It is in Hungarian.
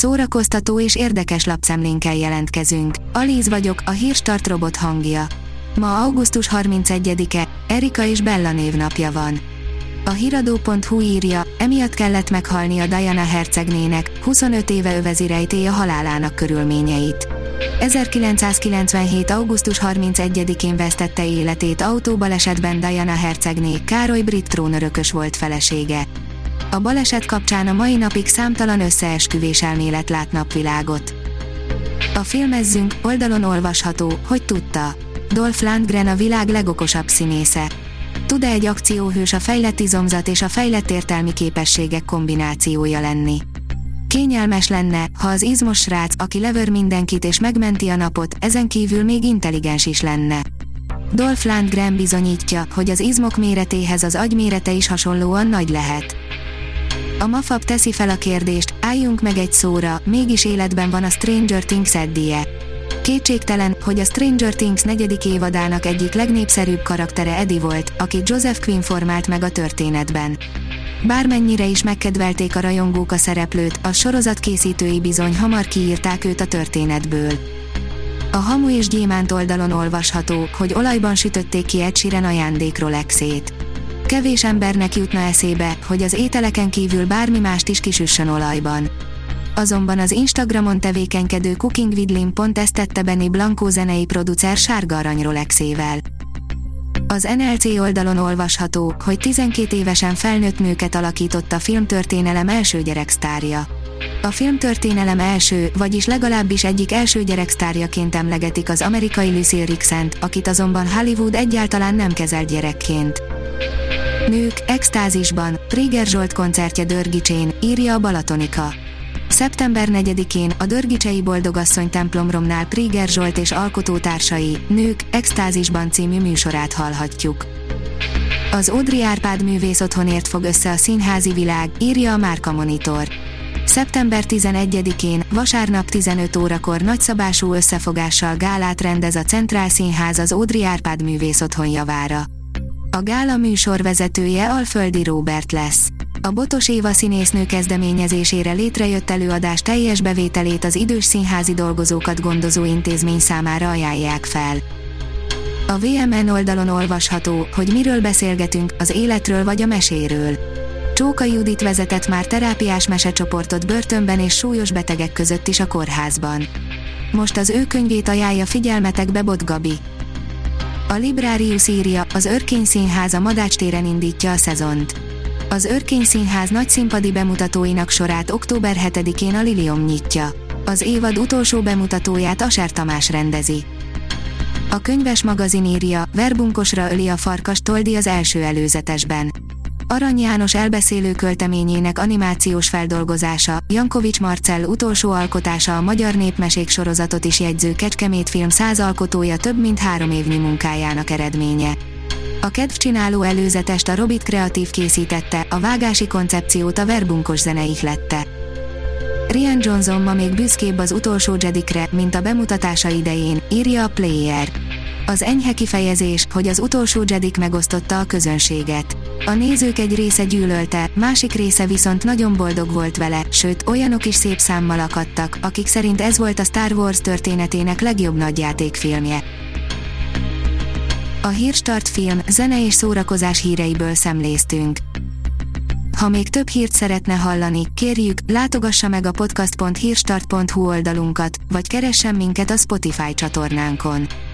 szórakoztató és érdekes lapszemlénkkel jelentkezünk. Alíz vagyok, a hírstart robot hangja. Ma augusztus 31-e, Erika és Bella névnapja van. A hiradó.hu írja, emiatt kellett meghalni a Diana hercegnének, 25 éve övezi rejtély a halálának körülményeit. 1997. augusztus 31-én vesztette életét autóbalesetben Diana hercegné, Károly brit trónörökös volt felesége. A baleset kapcsán a mai napig számtalan összeesküvés elmélet lát napvilágot. A filmezzünk oldalon olvasható, hogy tudta. Dolph Lundgren a világ legokosabb színésze. Tud-e egy akcióhős a fejlett izomzat és a fejlett értelmi képességek kombinációja lenni? Kényelmes lenne, ha az izmos srác, aki levör mindenkit és megmenti a napot, ezen kívül még intelligens is lenne. Dolph Lundgren bizonyítja, hogy az izmok méretéhez az agy mérete is hasonlóan nagy lehet. A Mafab teszi fel a kérdést, álljunk meg egy szóra, mégis életben van a Stranger Things Eddie. Kétségtelen, hogy a Stranger Things negyedik évadának egyik legnépszerűbb karaktere Eddie volt, akit Joseph Quinn formált meg a történetben. Bármennyire is megkedvelték a rajongók a szereplőt, a sorozat készítői bizony hamar kiírták őt a történetből. A Hamu és Gyémánt oldalon olvasható, hogy olajban sütötték ki egy Sheeran ajándék Rolexét. Kevés embernek jutna eszébe, hogy az ételeken kívül bármi mást is kisüssön olajban. Azonban az Instagramon tevékenykedő Cooking with Lim pont ezt tette Benny Blanco zenei producer sárga arany Rolexével. Az NLC oldalon olvasható, hogy 12 évesen felnőtt nőket alakított a filmtörténelem első gyereksztárja. A filmtörténelem első, vagyis legalábbis egyik első gyereksztárjaként emlegetik az amerikai Lucy Rixent, akit azonban Hollywood egyáltalán nem kezelt gyerekként. Nők, extázisban, Priger Zsolt koncertje Dörgicsén, írja a Balatonika. Szeptember 4-én a Dörgicsei Boldogasszony templomromnál Priger Zsolt és alkotótársai, Nők, extázisban című műsorát hallhatjuk. Az Audrey Árpád művész otthonért fog össze a színházi világ, írja a Márka Monitor. Szeptember 11-én, vasárnap 15 órakor nagyszabású összefogással gálát rendez a Centrál Színház az Audrey Árpád művész otthon javára. A gála műsorvezetője Alföldi Róbert lesz. A Botos Éva színésznő kezdeményezésére létrejött előadás teljes bevételét az idős színházi dolgozókat gondozó intézmény számára ajánlják fel. A VMN oldalon olvasható, hogy miről beszélgetünk, az életről vagy a meséről. Csóka Judit vezetett már terápiás mesecsoportot börtönben és súlyos betegek között is a kórházban. Most az ő könyvét ajánlja figyelmetekbe Bot Gabi. A Librarius írja, az Örkény Színház a Madács téren indítja a szezont. Az Örkény Színház nagy színpadi bemutatóinak sorát október 7-én a Lilium nyitja. Az évad utolsó bemutatóját Aser Tamás rendezi. A könyves magazin írja, verbunkosra öli a farkas Toldi az első előzetesben. Arany János elbeszélő költeményének animációs feldolgozása, Jankovics Marcell utolsó alkotása a Magyar Népmesék sorozatot is jegyző Kecskemét film száz alkotója több mint három évnyi munkájának eredménye. A kedvcsináló előzetest a Robit Kreatív készítette, a vágási koncepciót a verbunkos zene ihlette. Rian Johnson ma még büszkébb az utolsó Jedikre, mint a bemutatása idején, írja a Player. Az enyhe kifejezés, hogy az utolsó Jedik megosztotta a közönséget. A nézők egy része gyűlölte, másik része viszont nagyon boldog volt vele, sőt, olyanok is szép számmal akadtak, akik szerint ez volt a Star Wars történetének legjobb nagyjátékfilmje. A Hírstart film, zene és szórakozás híreiből szemléztünk. Ha még több hírt szeretne hallani, kérjük, látogassa meg a podcast.hírstart.hu oldalunkat, vagy keressen minket a Spotify csatornánkon.